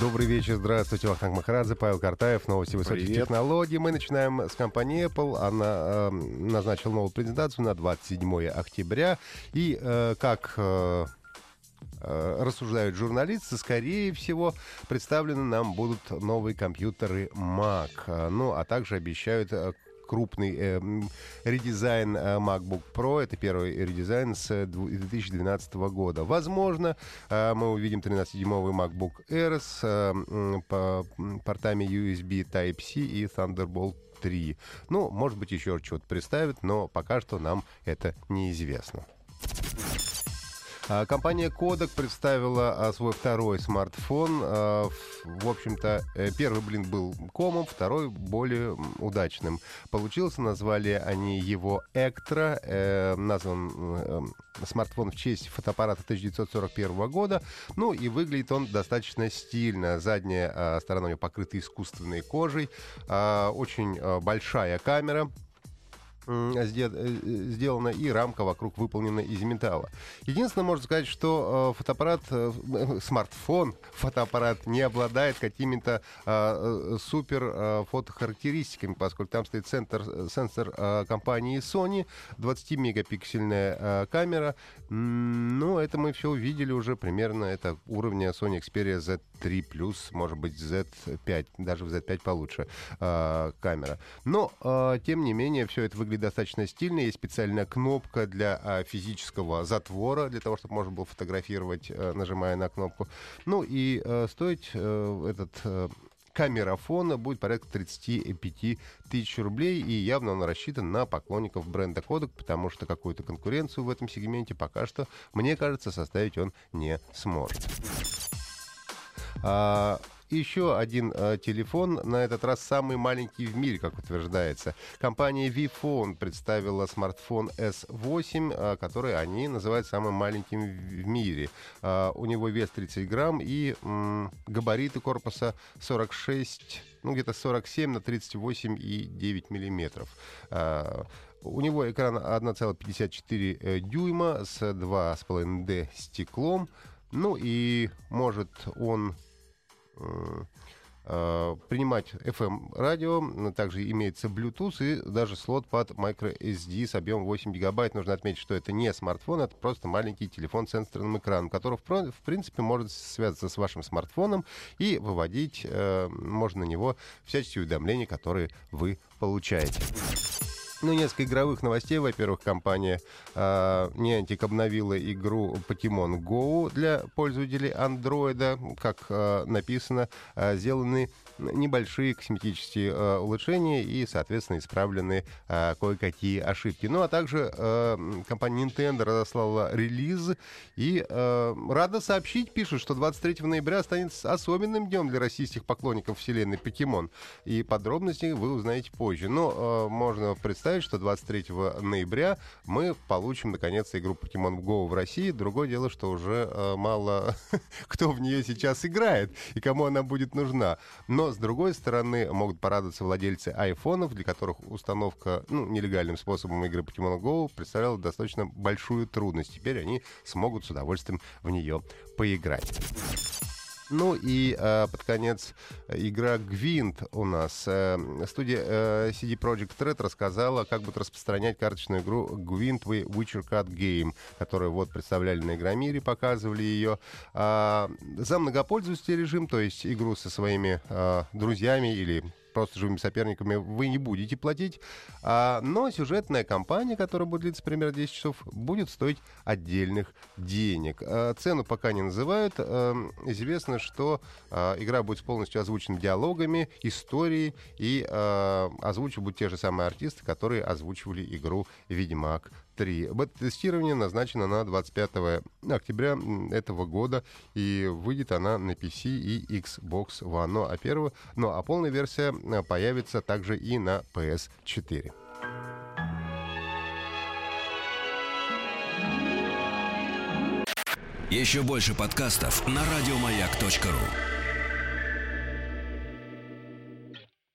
Добрый вечер, здравствуйте, Вахтанг Махарадзе, Павел Картаев, новости высоких Привет. технологий. Мы начинаем с компании Apple. Она э, назначила новую презентацию на 27 октября. И э, как э, э, рассуждают журналисты, скорее всего, представлены нам будут новые компьютеры Mac. Э, Ну, а также обещают э, крупный э, м, редизайн э, MacBook Pro. Это первый редизайн с э, дву- 2012 года. Возможно, э, мы увидим 13-дюймовый MacBook Air с э, по- портами USB Type-C и Thunderbolt 3. Ну, может быть, еще что-то представят, но пока что нам это неизвестно. А, Компания Kodak представила а, свой второй смартфон. А, в- общем-то, э, первый блин был комом, второй более удачным. Получился, назвали они его Эктра. э, Назван э, э, смартфон в честь фотоаппарата 1941 года. Ну и выглядит он достаточно стильно. Задняя сторона у него покрыта искусственной кожей. Очень большая камера сделана и рамка вокруг выполнена из металла. Единственное, можно сказать, что э, фотоаппарат, э, э, смартфон, фотоаппарат не обладает какими-то э, э, супер э, фотохарактеристиками, поскольку там стоит центр, э, сенсор э, компании Sony, 20-мегапиксельная э, камера. М, Ну, это мы все увидели уже примерно, это уровня Sony Xperia Z3+, может быть, Z5, даже в Z5 получше э, камера. Но, э, тем не менее, все это выглядит достаточно стильно. Есть специальная кнопка для э, физического затвора, для того, чтобы можно было фотографировать, э, нажимая на кнопку. Ну и э, стоить э, этот э, камерафона будет порядка 35 тысяч рублей, и явно он рассчитан на поклонников бренда Kodak, потому что какую-то конкуренцию в этом сегменте пока что, мне кажется, составить он не сможет. А, еще один а, телефон, на этот раз самый маленький в мире, как утверждается. Компания ViFone представила смартфон S8, а, который они называют самым маленьким в мире. А, у него вес 30 грамм и м, габариты корпуса 46, ну где-то 47 на 38,9 миллиметров. А, у него экран 1,54 э, дюйма с 2,5D стеклом. Ну и может он э, э, принимать FM-радио, также имеется Bluetooth и даже слот под microSD с объемом 8 гигабайт. Нужно отметить, что это не смартфон, это просто маленький телефон с сенсорным экраном, который, в принципе, может связаться с вашим смартфоном и выводить э, можно на него всяческие уведомления, которые вы получаете. Ну, несколько игровых новостей. Во-первых, компания э, Niantic обновила игру Pokemon Go для пользователей Android. Как э, написано, э, сделаны небольшие косметические э, улучшения и, соответственно, исправлены э, кое-какие ошибки. Ну, а также э, компания Nintendo разослала релиз и э, рада сообщить, пишут, что 23 ноября станет особенным днем для российских поклонников вселенной Покемон. И подробности вы узнаете позже. Но э, можно представить, что 23 ноября мы получим, наконец, игру Pokemon Go в России. Другое дело, что уже э, мало кто в нее сейчас играет и кому она будет нужна. Но, с другой стороны, могут порадоваться владельцы айфонов, для которых установка ну, нелегальным способом игры Pokemon Go представляла достаточно большую трудность. Теперь они смогут с удовольствием в нее поиграть. Ну и э, под конец э, игра Гвинт у нас. Э, студия э, CD Projekt Red рассказала, как будут распространять карточную игру The Witcher Cut Game, которую вот представляли на Игромире, показывали ее. А, за многопользовательский режим, то есть игру со своими э, друзьями или просто живыми соперниками вы не будете платить. А, но сюжетная кампания, которая будет длиться примерно 10 часов, будет стоить отдельных денег. А, цену пока не называют. А, известно, что а, игра будет полностью озвучена диалогами, историей, и а, озвучивать будут те же самые артисты, которые озвучивали игру «Ведьмак 3. Бета-тестирование назначено на 25 октября этого года, и выйдет она на PC и Xbox One. Ну а, первую, ну, а полная версия появится также и на PS4. Еще больше подкастов на радиомаяк.ру